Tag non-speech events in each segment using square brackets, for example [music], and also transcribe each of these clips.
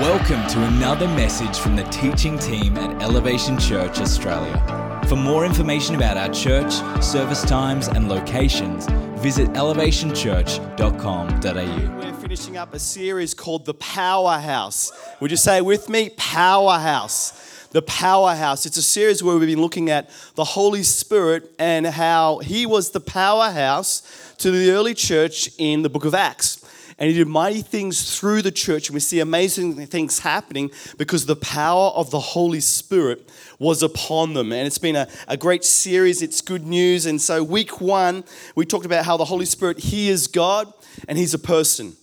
Welcome to another message from the teaching team at Elevation Church Australia. For more information about our church, service times, and locations, visit elevationchurch.com.au. We're finishing up a series called The Powerhouse. Would you say with me? Powerhouse. The Powerhouse. It's a series where we've been looking at the Holy Spirit and how He was the powerhouse to the early church in the book of Acts and he did mighty things through the church. And we see amazing things happening because the power of the Holy Spirit was upon them. And it's been a, a great series. It's good news. And so, week one, we talked about how the Holy Spirit, He is God and He's a person.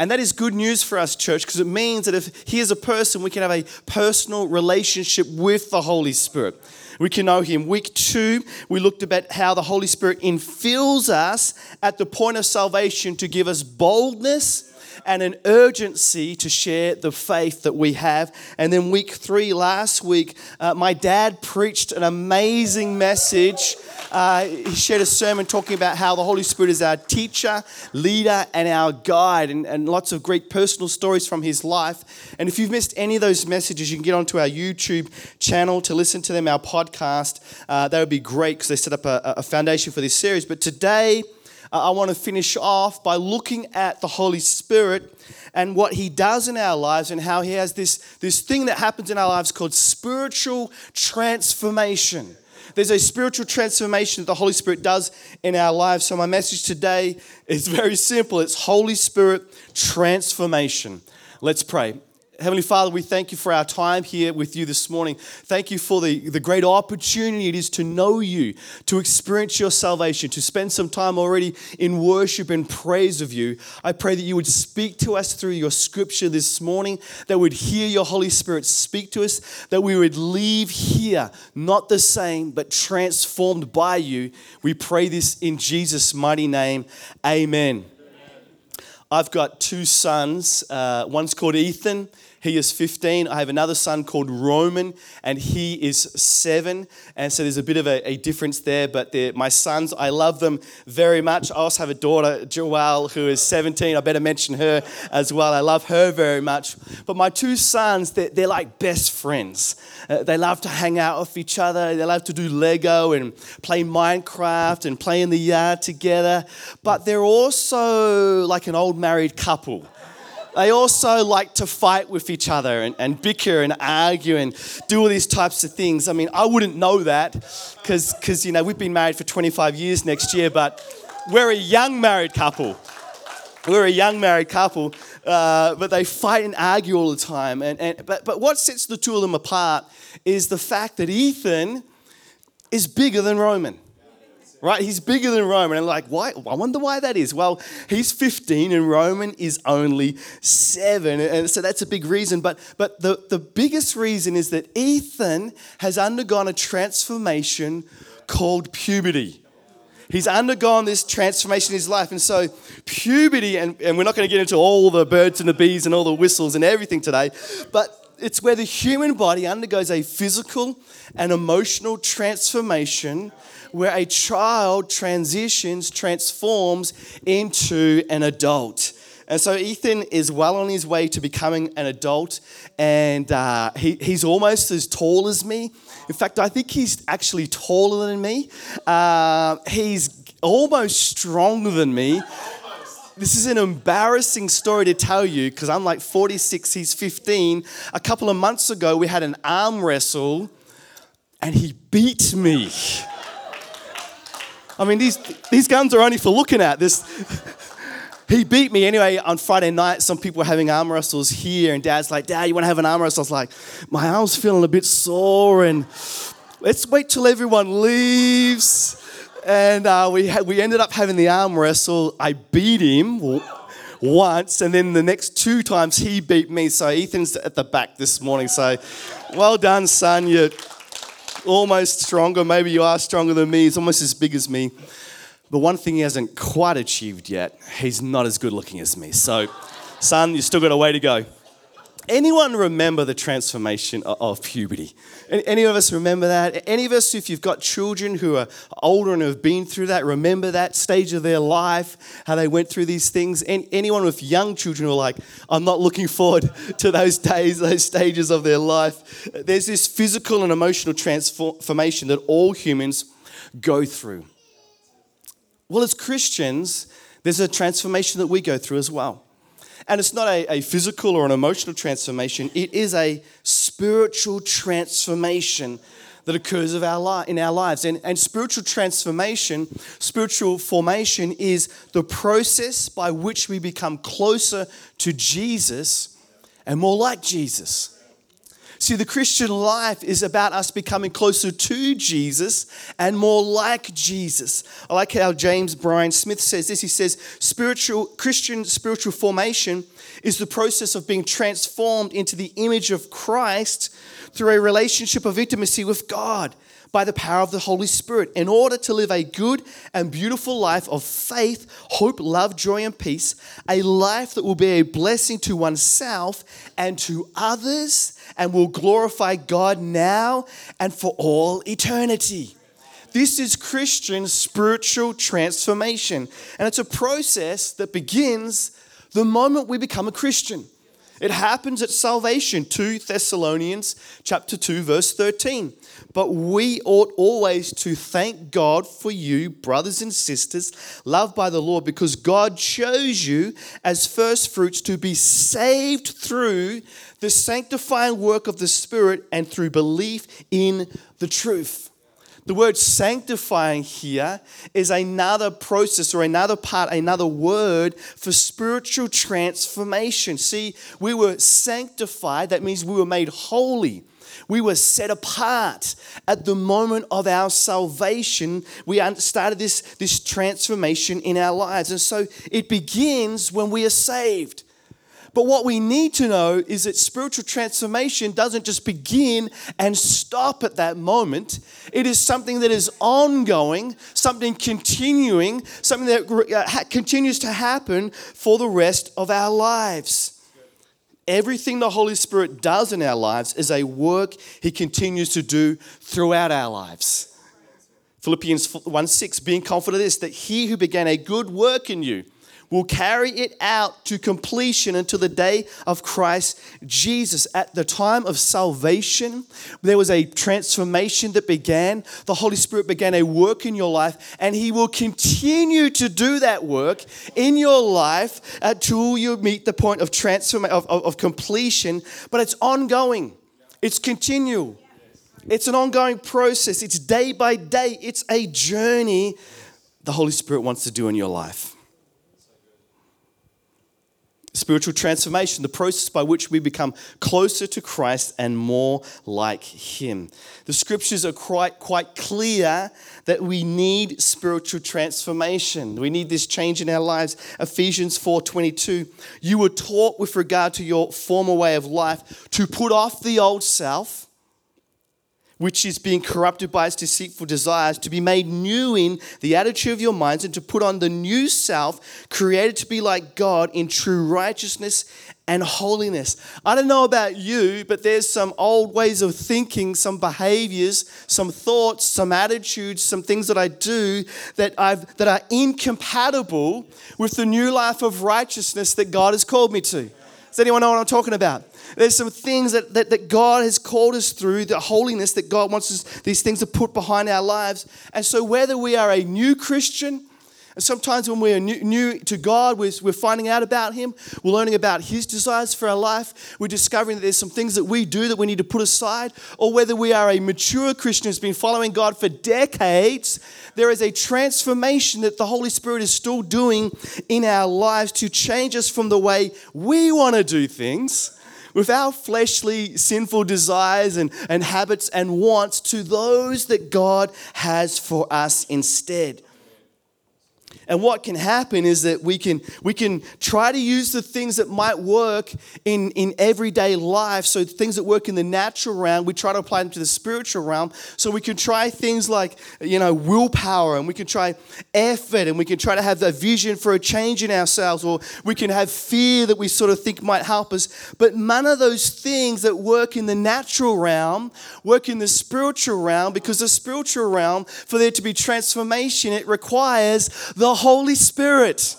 And that is good news for us, church, because it means that if He is a person, we can have a personal relationship with the Holy Spirit we can know Him. Week two, we looked about how the Holy Spirit infills us at the point of salvation to give us boldness and an urgency to share the faith that we have. And then, week three, last week, uh, my dad preached an amazing message. Uh, he shared a sermon talking about how the Holy Spirit is our teacher, leader, and our guide, and, and lots of great personal stories from his life. And if you've missed any of those messages, you can get onto our YouTube channel to listen to them, our podcast. Uh, that would be great because they set up a, a foundation for this series. But today, uh, I want to finish off by looking at the Holy Spirit and what He does in our lives and how He has this, this thing that happens in our lives called spiritual transformation. There's a spiritual transformation that the Holy Spirit does in our lives. So, my message today is very simple it's Holy Spirit transformation. Let's pray. Heavenly Father, we thank you for our time here with you this morning. Thank you for the, the great opportunity it is to know you, to experience your salvation, to spend some time already in worship and praise of you. I pray that you would speak to us through your scripture this morning, that we'd hear your Holy Spirit speak to us, that we would leave here not the same, but transformed by you. We pray this in Jesus' mighty name. Amen. I've got two sons. Uh, one's called Ethan. He is 15. I have another son called Roman, and he is seven. And so there's a bit of a, a difference there, but my sons, I love them very much. I also have a daughter, Joelle, who is 17. I better mention her as well. I love her very much. But my two sons, they're, they're like best friends. Uh, they love to hang out with each other, they love to do Lego and play Minecraft and play in the yard together. But they're also like an old married couple. They also like to fight with each other and, and bicker and argue and do all these types of things. I mean, I wouldn't know that because, you know, we've been married for 25 years next year, but we're a young married couple. We're a young married couple, uh, but they fight and argue all the time. And, and, but, but what sets the two of them apart is the fact that Ethan is bigger than Roman right? He's bigger than Roman. And like, why? I wonder why that is. Well, he's 15 and Roman is only seven. And so that's a big reason. But, but the, the biggest reason is that Ethan has undergone a transformation called puberty. He's undergone this transformation in his life. And so, puberty, and, and we're not going to get into all the birds and the bees and all the whistles and everything today, but it's where the human body undergoes a physical and emotional transformation where a child transitions, transforms into an adult. And so Ethan is well on his way to becoming an adult, and uh, he, he's almost as tall as me. In fact, I think he's actually taller than me. Uh, he's almost stronger than me. This is an embarrassing story to tell you because I'm like 46, he's 15. A couple of months ago, we had an arm wrestle, and he beat me. I mean, these, these guns are only for looking at. This, he beat me anyway on Friday night. Some people were having arm wrestles here, and Dad's like, "Dad, you want to have an arm wrestle?" I was like, "My arm's feeling a bit sore, and let's wait till everyone leaves." And uh, we we ended up having the arm wrestle. I beat him once, and then the next two times he beat me. So Ethan's at the back this morning. So, well done, son. You're almost stronger. Maybe you are stronger than me. He's almost as big as me. But one thing he hasn't quite achieved yet, he's not as good looking as me. So, son, you still got a way to go. Anyone remember the transformation of puberty? Any of us remember that? Any of us, if you've got children who are older and have been through that, remember that stage of their life, how they went through these things? Anyone with young children who are like, I'm not looking forward to those days, those stages of their life. There's this physical and emotional transformation that all humans go through. Well, as Christians, there's a transformation that we go through as well. And it's not a, a physical or an emotional transformation, it is a spiritual transformation that occurs of our li- in our lives. And, and spiritual transformation, spiritual formation is the process by which we become closer to Jesus and more like Jesus. See, the Christian life is about us becoming closer to Jesus and more like Jesus. I like how James Bryan Smith says this. He says, spiritual Christian spiritual formation is the process of being transformed into the image of Christ through a relationship of intimacy with God by the power of the Holy Spirit in order to live a good and beautiful life of faith, hope, love, joy, and peace, a life that will be a blessing to oneself and to others and will glorify God now and for all eternity. This is Christian spiritual transformation, and it's a process that begins the moment we become a Christian. It happens at salvation, 2 Thessalonians chapter 2 verse 13. But we ought always to thank God for you, brothers and sisters, loved by the Lord, because God chose you as first fruits to be saved through the sanctifying work of the Spirit and through belief in the truth. The word sanctifying here is another process or another part, another word for spiritual transformation. See, we were sanctified, that means we were made holy. We were set apart at the moment of our salvation. We started this, this transformation in our lives. And so it begins when we are saved. But what we need to know is that spiritual transformation doesn't just begin and stop at that moment. It is something that is ongoing, something continuing, something that uh, continues to happen for the rest of our lives. Everything the Holy Spirit does in our lives is a work He continues to do throughout our lives. Philippians 1 6, being confident of this, that He who began a good work in you will carry it out to completion until the day of Christ Jesus. At the time of salvation, there was a transformation that began. The Holy Spirit began a work in your life, and He will continue to do that work in your life until you meet the point of transformation, of, of, of completion. But it's ongoing, it's continual. It's an ongoing process. It's day by day. It's a journey the Holy Spirit wants to do in your life. Spiritual transformation, the process by which we become closer to Christ and more like Him. The scriptures are quite, quite clear that we need spiritual transformation. We need this change in our lives. Ephesians 4:22. You were taught with regard to your former way of life to put off the old self which is being corrupted by its deceitful desires, to be made new in the attitude of your minds, and to put on the new self, created to be like God in true righteousness and holiness. I don't know about you, but there's some old ways of thinking, some behaviors, some thoughts, some attitudes, some things that I do that I've that are incompatible with the new life of righteousness that God has called me to. Does anyone know what I'm talking about? There's some things that, that, that God has called us through, the holiness that God wants us, these things to put behind our lives. And so, whether we are a new Christian, and sometimes when we're new, new to God, we're, we're finding out about Him, we're learning about His desires for our life, we're discovering that there's some things that we do that we need to put aside, or whether we are a mature Christian who's been following God for decades, there is a transformation that the Holy Spirit is still doing in our lives to change us from the way we want to do things with our fleshly, sinful desires and, and habits and wants to those that God has for us instead. And what can happen is that we can we can try to use the things that might work in, in everyday life. So things that work in the natural realm, we try to apply them to the spiritual realm. So we can try things like, you know, willpower and we can try effort and we can try to have that vision for a change in ourselves, or we can have fear that we sort of think might help us. But none of those things that work in the natural realm work in the spiritual realm because the spiritual realm, for there to be transformation, it requires the Holy Spirit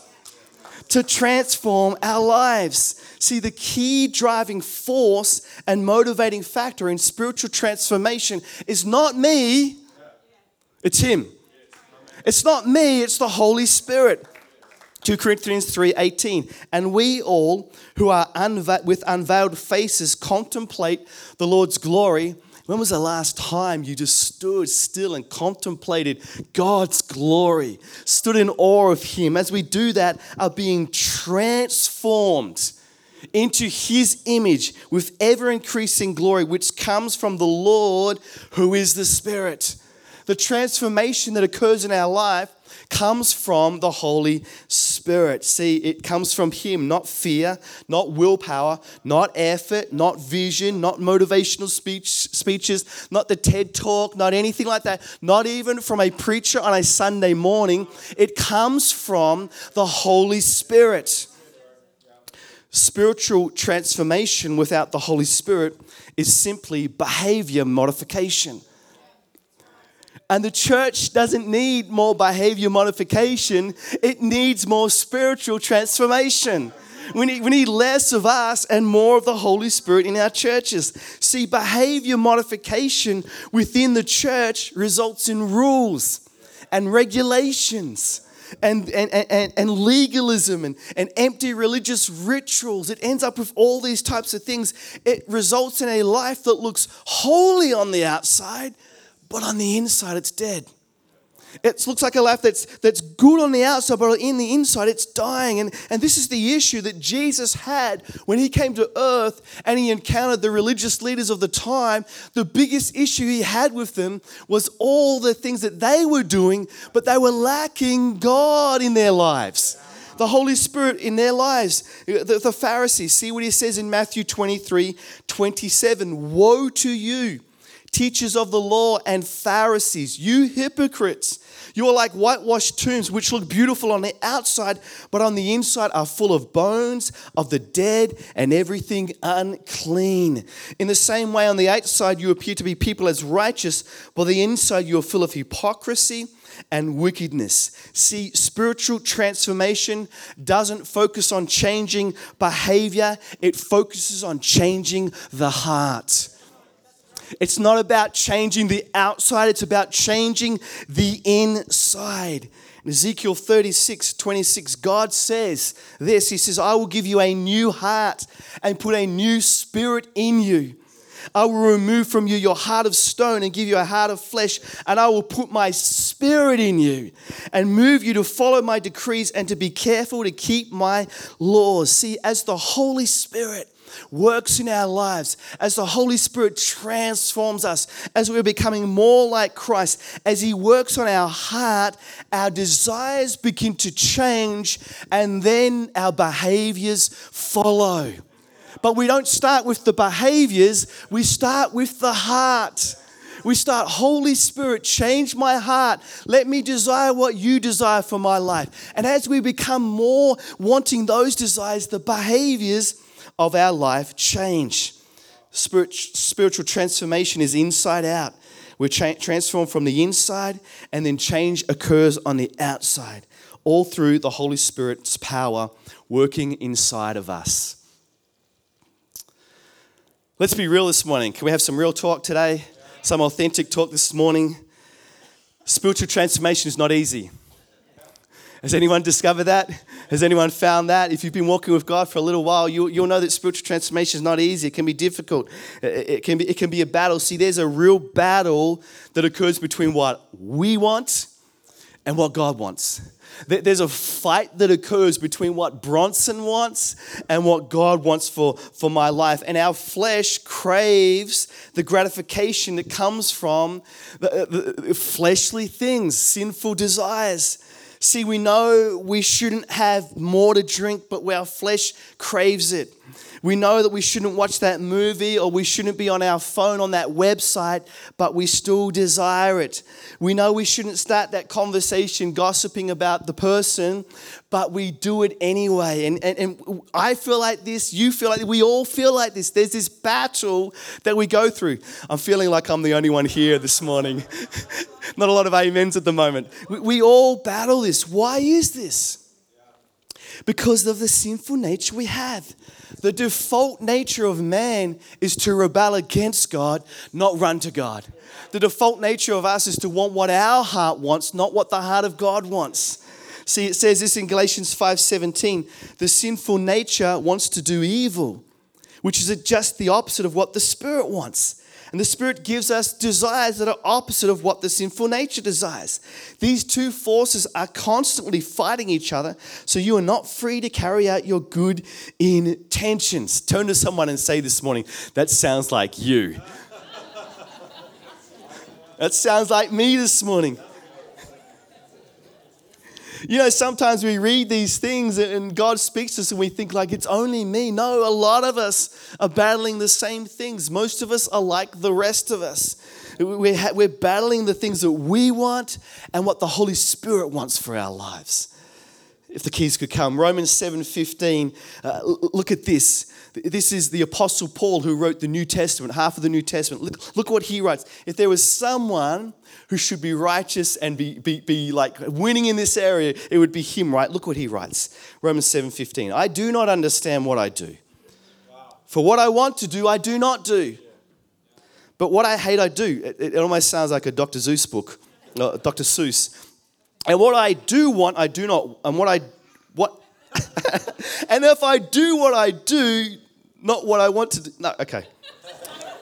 to transform our lives. See, the key driving force and motivating factor in spiritual transformation is not me, it's Him. It's not me, it's the Holy Spirit. 2 Corinthians 3:18 and we all who are with unveiled faces contemplate the Lord's glory when was the last time you just stood still and contemplated God's glory, stood in awe of Him? As we do that, are being transformed into His image with ever increasing glory, which comes from the Lord who is the Spirit. The transformation that occurs in our life comes from the Holy Spirit. See, it comes from Him, not fear, not willpower, not effort, not vision, not motivational speech, speeches, not the TED talk, not anything like that, not even from a preacher on a Sunday morning. It comes from the Holy Spirit. Spiritual transformation without the Holy Spirit is simply behavior modification. And the church doesn't need more behavior modification, it needs more spiritual transformation. We need, we need less of us and more of the Holy Spirit in our churches. See, behavior modification within the church results in rules and regulations. And, and, and, and legalism and, and empty religious rituals. It ends up with all these types of things. It results in a life that looks holy on the outside, but on the inside, it's dead. It looks like a life that's, that's good on the outside, but in the inside, it's dying. And, and this is the issue that Jesus had when he came to earth and he encountered the religious leaders of the time. The biggest issue he had with them was all the things that they were doing, but they were lacking God in their lives. The Holy Spirit in their lives. The, the Pharisees, see what he says in Matthew 23 27 Woe to you! Teachers of the law and Pharisees, you hypocrites. You are like whitewashed tombs, which look beautiful on the outside, but on the inside are full of bones of the dead and everything unclean. In the same way, on the outside, you appear to be people as righteous, but the inside, you are full of hypocrisy and wickedness. See, spiritual transformation doesn't focus on changing behavior, it focuses on changing the heart. It's not about changing the outside, it's about changing the inside. In Ezekiel 36, 26, God says this He says, I will give you a new heart and put a new spirit in you. I will remove from you your heart of stone and give you a heart of flesh, and I will put my spirit in you and move you to follow my decrees and to be careful to keep my laws. See, as the Holy Spirit works in our lives, as the Holy Spirit transforms us, as we're becoming more like Christ, as He works on our heart, our desires begin to change, and then our behaviors follow. But we don't start with the behaviors, we start with the heart. We start, Holy Spirit, change my heart. Let me desire what you desire for my life. And as we become more wanting those desires, the behaviors of our life change. Spiritual transformation is inside out. We're tra- transformed from the inside, and then change occurs on the outside, all through the Holy Spirit's power working inside of us. Let's be real this morning. Can we have some real talk today? Some authentic talk this morning. Spiritual transformation is not easy. Has anyone discovered that? Has anyone found that? If you've been walking with God for a little while, you, will know that spiritual transformation is not easy. It can be difficult. It, it, can be, it can be a battle. See, there's a real battle that occurs between what we want and what God wants. There's a fight that occurs between what Bronson wants and what God wants for, for my life. And our flesh craves the gratification that comes from the, the fleshly things, sinful desires. See, we know we shouldn't have more to drink, but our flesh craves it. We know that we shouldn't watch that movie or we shouldn't be on our phone on that website, but we still desire it. We know we shouldn't start that conversation gossiping about the person, but we do it anyway. And, and, and I feel like this, you feel like this, we all feel like this. There's this battle that we go through. I'm feeling like I'm the only one here this morning. [laughs] Not a lot of amens at the moment. We, we all battle this. Why is this? Because of the sinful nature we have. The default nature of man is to rebel against God, not run to God. The default nature of us is to want what our heart wants, not what the heart of God wants. See, it says this in Galatians 5:17, the sinful nature wants to do evil, which is just the opposite of what the spirit wants. And the Spirit gives us desires that are opposite of what the sinful nature desires. These two forces are constantly fighting each other, so you are not free to carry out your good intentions. Turn to someone and say this morning, that sounds like you. [laughs] that sounds like me this morning. You know, sometimes we read these things and God speaks to us and we think like it's only me. No, a lot of us are battling the same things. Most of us are like the rest of us. We're, we're battling the things that we want and what the Holy Spirit wants for our lives. If the keys could come. Romans 7.15, uh, look at this. This is the Apostle Paul who wrote the New Testament, half of the New Testament. Look, look what he writes. If there was someone who should be righteous and be, be, be like winning in this area, it would be him, right? Look what he writes. Romans 7:15. I do not understand what I do. For what I want to do, I do not do. But what I hate, I do. It, it almost sounds like a Dr. Seuss book, uh, Dr. Seuss. And what I do want, I do not. And what I what and if I do what I do, not what I want to do. No, okay.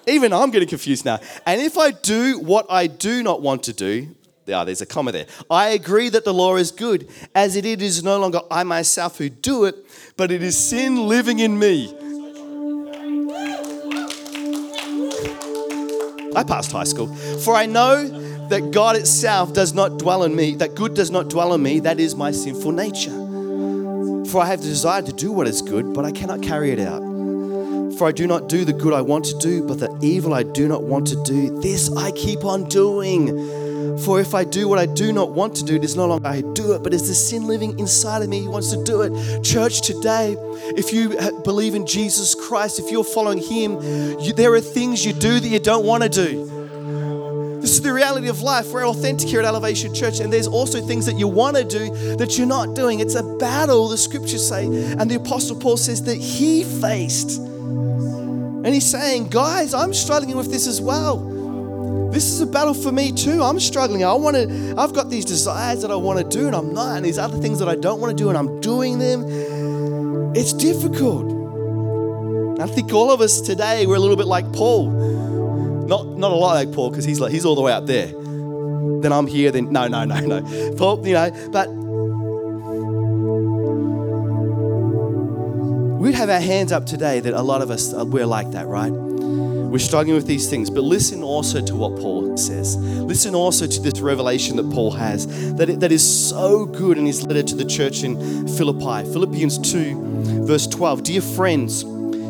Even I'm getting confused now. And if I do what I do not want to do, yeah, there's a comma there. I agree that the law is good, as it is no longer I myself who do it, but it is sin living in me. I passed high school. For I know that God itself does not dwell in me, that good does not dwell in me, that is my sinful nature. For I have the desire to do what is good, but I cannot carry it out. For I do not do the good I want to do, but the evil I do not want to do, this I keep on doing. For if I do what I do not want to do, it is no longer I do it, but it's the sin living inside of me who wants to do it. Church, today, if you believe in Jesus Christ, if you're following Him, you, there are things you do that you don't want to do. Is the reality of life. We're authentic here at Elevation Church, and there's also things that you want to do that you're not doing. It's a battle, the scriptures say. And the Apostle Paul says that he faced. And he's saying, guys, I'm struggling with this as well. This is a battle for me too. I'm struggling. I want to, I've got these desires that I want to do and I'm not, and these other things that I don't want to do and I'm doing them. It's difficult. I think all of us today, we're a little bit like Paul. Not, not a lot like Paul, because he's like he's all the way out there. Then I'm here, then no, no, no, no. [laughs] Paul, you know, but we'd have our hands up today that a lot of us, uh, we're like that, right? We're struggling with these things, but listen also to what Paul says. Listen also to this revelation that Paul has that, that is so good in his letter to the church in Philippi. Philippians 2, verse 12. Dear friends,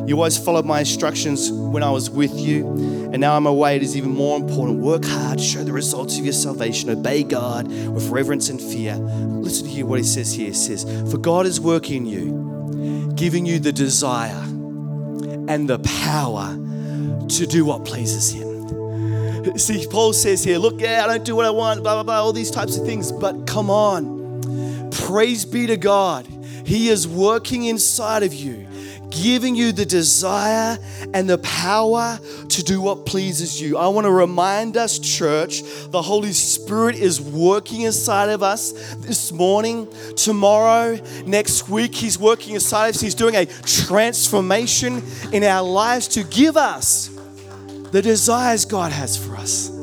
you always followed my instructions when I was with you, and now I'm away. It is even more important. Work hard, show the results of your salvation, obey God with reverence and fear. Listen to hear what he says here. He says, For God is working in you giving you the desire and the power to do what pleases Him. See, Paul says here, look, yeah, I don't do what I want, blah, blah, blah, all these types of things, but come on. Praise be to God. He is working inside of you giving you the desire and the power to do what pleases you. I want to remind us, church, the Holy Spirit is working inside of us this morning, tomorrow, next week. He's working inside of us. He's doing a transformation in our lives to give us the desires God has for us.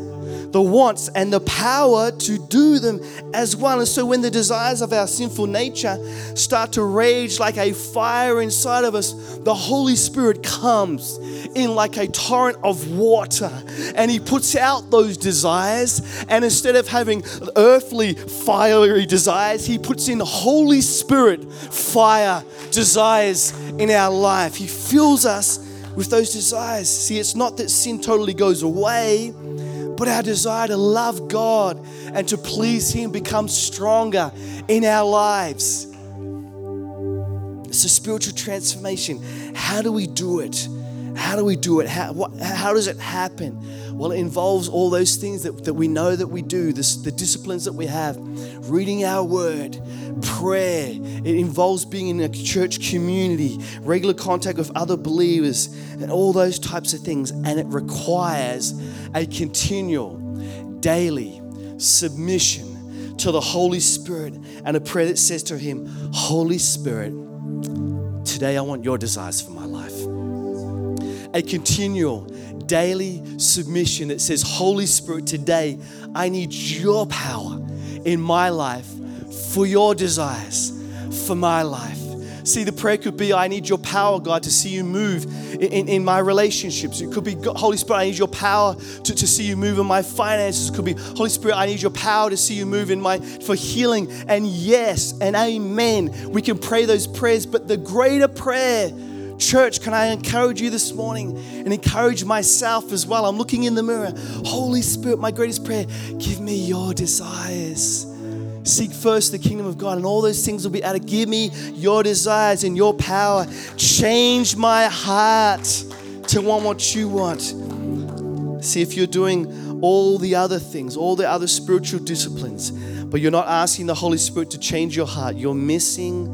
The wants and the power to do them as well. And so when the desires of our sinful nature start to rage like a fire inside of us, the Holy Spirit comes in like a torrent of water and He puts out those desires. And instead of having earthly, fiery desires, He puts in Holy Spirit fire desires in our life. He fills us with those desires. See, it's not that sin totally goes away, but our desire to love God and to please Him becomes stronger in our lives. So, spiritual transformation. How do we do it? How do we do it? How, what, how does it happen? Well, it involves all those things that, that we know that we do, this, the disciplines that we have, reading our word, prayer. It involves being in a church community, regular contact with other believers, and all those types of things. And it requires a continual, daily submission to the Holy Spirit and a prayer that says to Him, Holy Spirit, today I want your desires for my life. A continual, daily submission that says, Holy Spirit, today I need your power in my life for your desires for my life. See, the prayer could be, I need your power, God, to see you move in, in, my relationships. It could be, Holy Spirit, I need your power to, to see you move in my finances. It could be, Holy Spirit, I need your power to see you move in my, for healing. And yes, and amen. We can pray those prayers, but the greater prayer Church, can I encourage you this morning and encourage myself as well? I'm looking in the mirror. Holy Spirit, my greatest prayer, give me your desires. Seek first the kingdom of God, and all those things will be added. Give me your desires and your power. Change my heart to want what you want. See, if you're doing all the other things, all the other spiritual disciplines, but you're not asking the Holy Spirit to change your heart, you're missing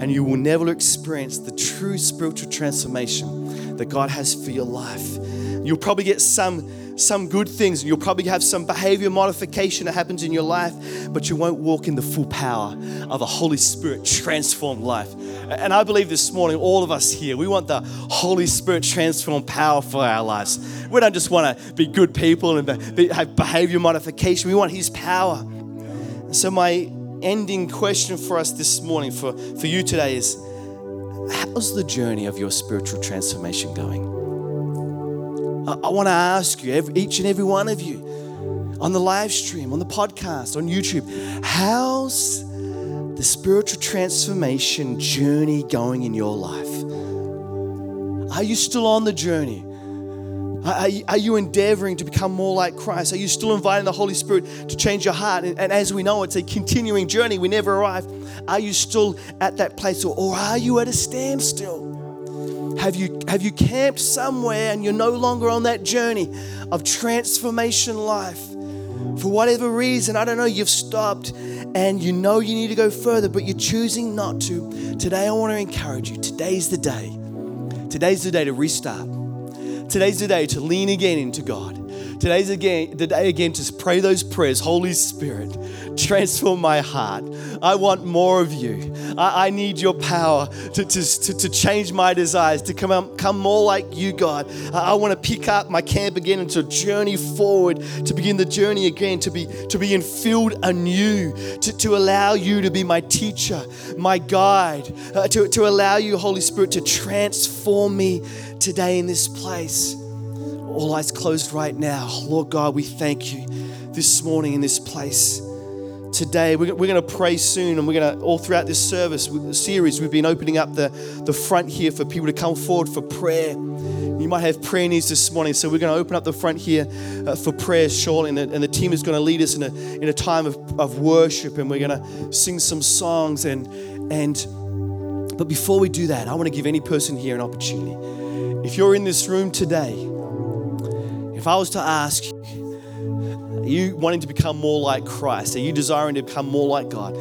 and you will never experience the true spiritual transformation that God has for your life. You'll probably get some some good things and you'll probably have some behavior modification that happens in your life, but you won't walk in the full power of a Holy Spirit transformed life. And I believe this morning, all of us here, we want the Holy Spirit transformed power for our lives. We don't just want to be good people and be, have behavior modification, we want His power. So, my ending question for us this morning, for, for you today, is how's the journey of your spiritual transformation going? I, want to ask you, each and every one of you, on the live stream, on the podcast, on YouTube, how's the spiritual transformation journey going in your life? Are you still on the journey? Are, you endeavoring to become more like Christ? Are you still inviting the Holy Spirit to change your heart? And, as we know, it's a continuing journey. We never arrive. Are you still at that place or are you at a standstill? Have you, have you camped somewhere and you're no longer on that journey of transformation life? For whatever reason, I don't know, you've stopped and you know you need to go further, but you're choosing not to. Today, I want to encourage you. Today's the day. Today's the day to restart. Today's the day to lean again into God. Today's again the day again to pray those prayers. Holy Spirit, transform my heart. I want more of you. I, I need your power to, to, to, to, change my desires, to come, um, come more like you, God. I, I want to pick up my camp again and to journey forward, to begin the journey again, to be to be infilled anew, to, to allow you to be my teacher, my guide, uh, to, to allow you, Holy Spirit, to transform me today in this place. All eyes closed right now. Lord God, we thank you this morning in this place. Today, we're, we're going to pray soon, and we're going to, all throughout this service, series, we've been opening up the, the front here for people to come forward for prayer. You might have prayer needs this morning, so we're going to open up the front here uh, for prayer shortly, and the, and the team is going to lead us in a, in a time of, of worship, and we're going to sing some songs. And, and But before we do that, I want to give any person here an opportunity if you're in this room today, if I was to ask you, are you wanting to become more like Christ? Are you desiring to become more like God?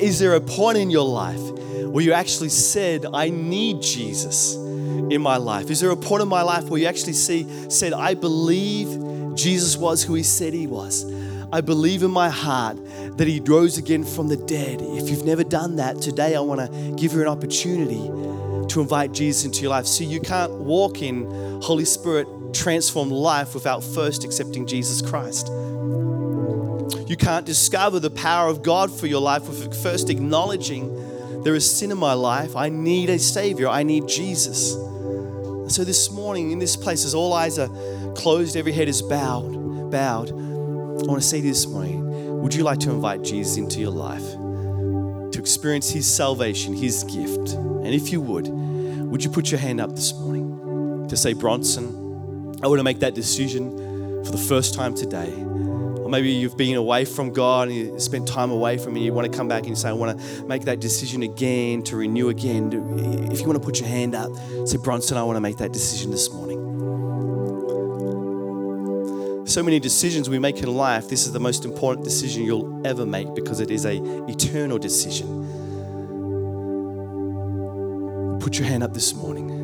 Is there a point in your life where you actually said, I need Jesus in my life? Is there a point in my life where you actually see, said, I believe Jesus was who he said he was? I believe in my heart that he rose again from the dead. If you've never done that, today I want to give you an opportunity to invite Jesus into your life. See, you can't walk in Holy Spirit transformed life without first accepting Jesus Christ. You can't discover the power of God for your life without first acknowledging there is sin in my life. I need a Savior. I need Jesus. So this morning, in this place, as all eyes are closed, every head is bowed, bowed. I want to say this morning, would you like to invite Jesus into your life? To experience his salvation, his gift. And if you would, would you put your hand up this morning to say, Bronson, I want to make that decision for the first time today. Or maybe you've been away from God and you spent time away from Him you want to come back and you say, I want to make that decision again, to renew again. If you want to put your hand up, say, Bronson, I want to make that decision this morning. So many decisions we make in life, this is the most important decision you'll ever make because it is a eternal decision. Put your hand up this morning.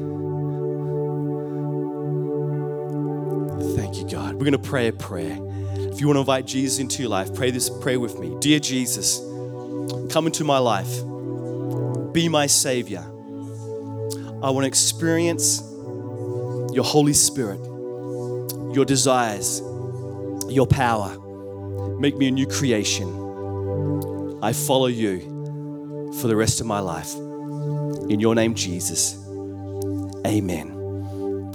Thank you, God. We're going to pray a prayer. If you want to invite Jesus into your life, pray this prayer with me. Dear Jesus, come into my life. Be my Savior. I want to experience your Holy Spirit, your desires, your power. Make me a new creation. I follow you for the rest of my life. In your name, Jesus. Amen.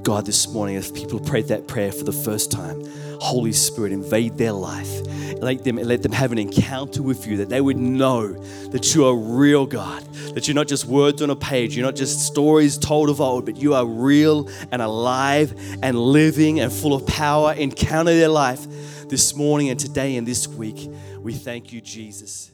God, this morning, if people prayed that prayer for the first time, Holy Spirit, invade their life. Let them, let them have an encounter with you, that they would know that you are real, God, that you're not just words on a page, you're not just stories told of old, but you are real and alive and living and full of power. Encounter their life this morning and today and this week. We thank you, Jesus.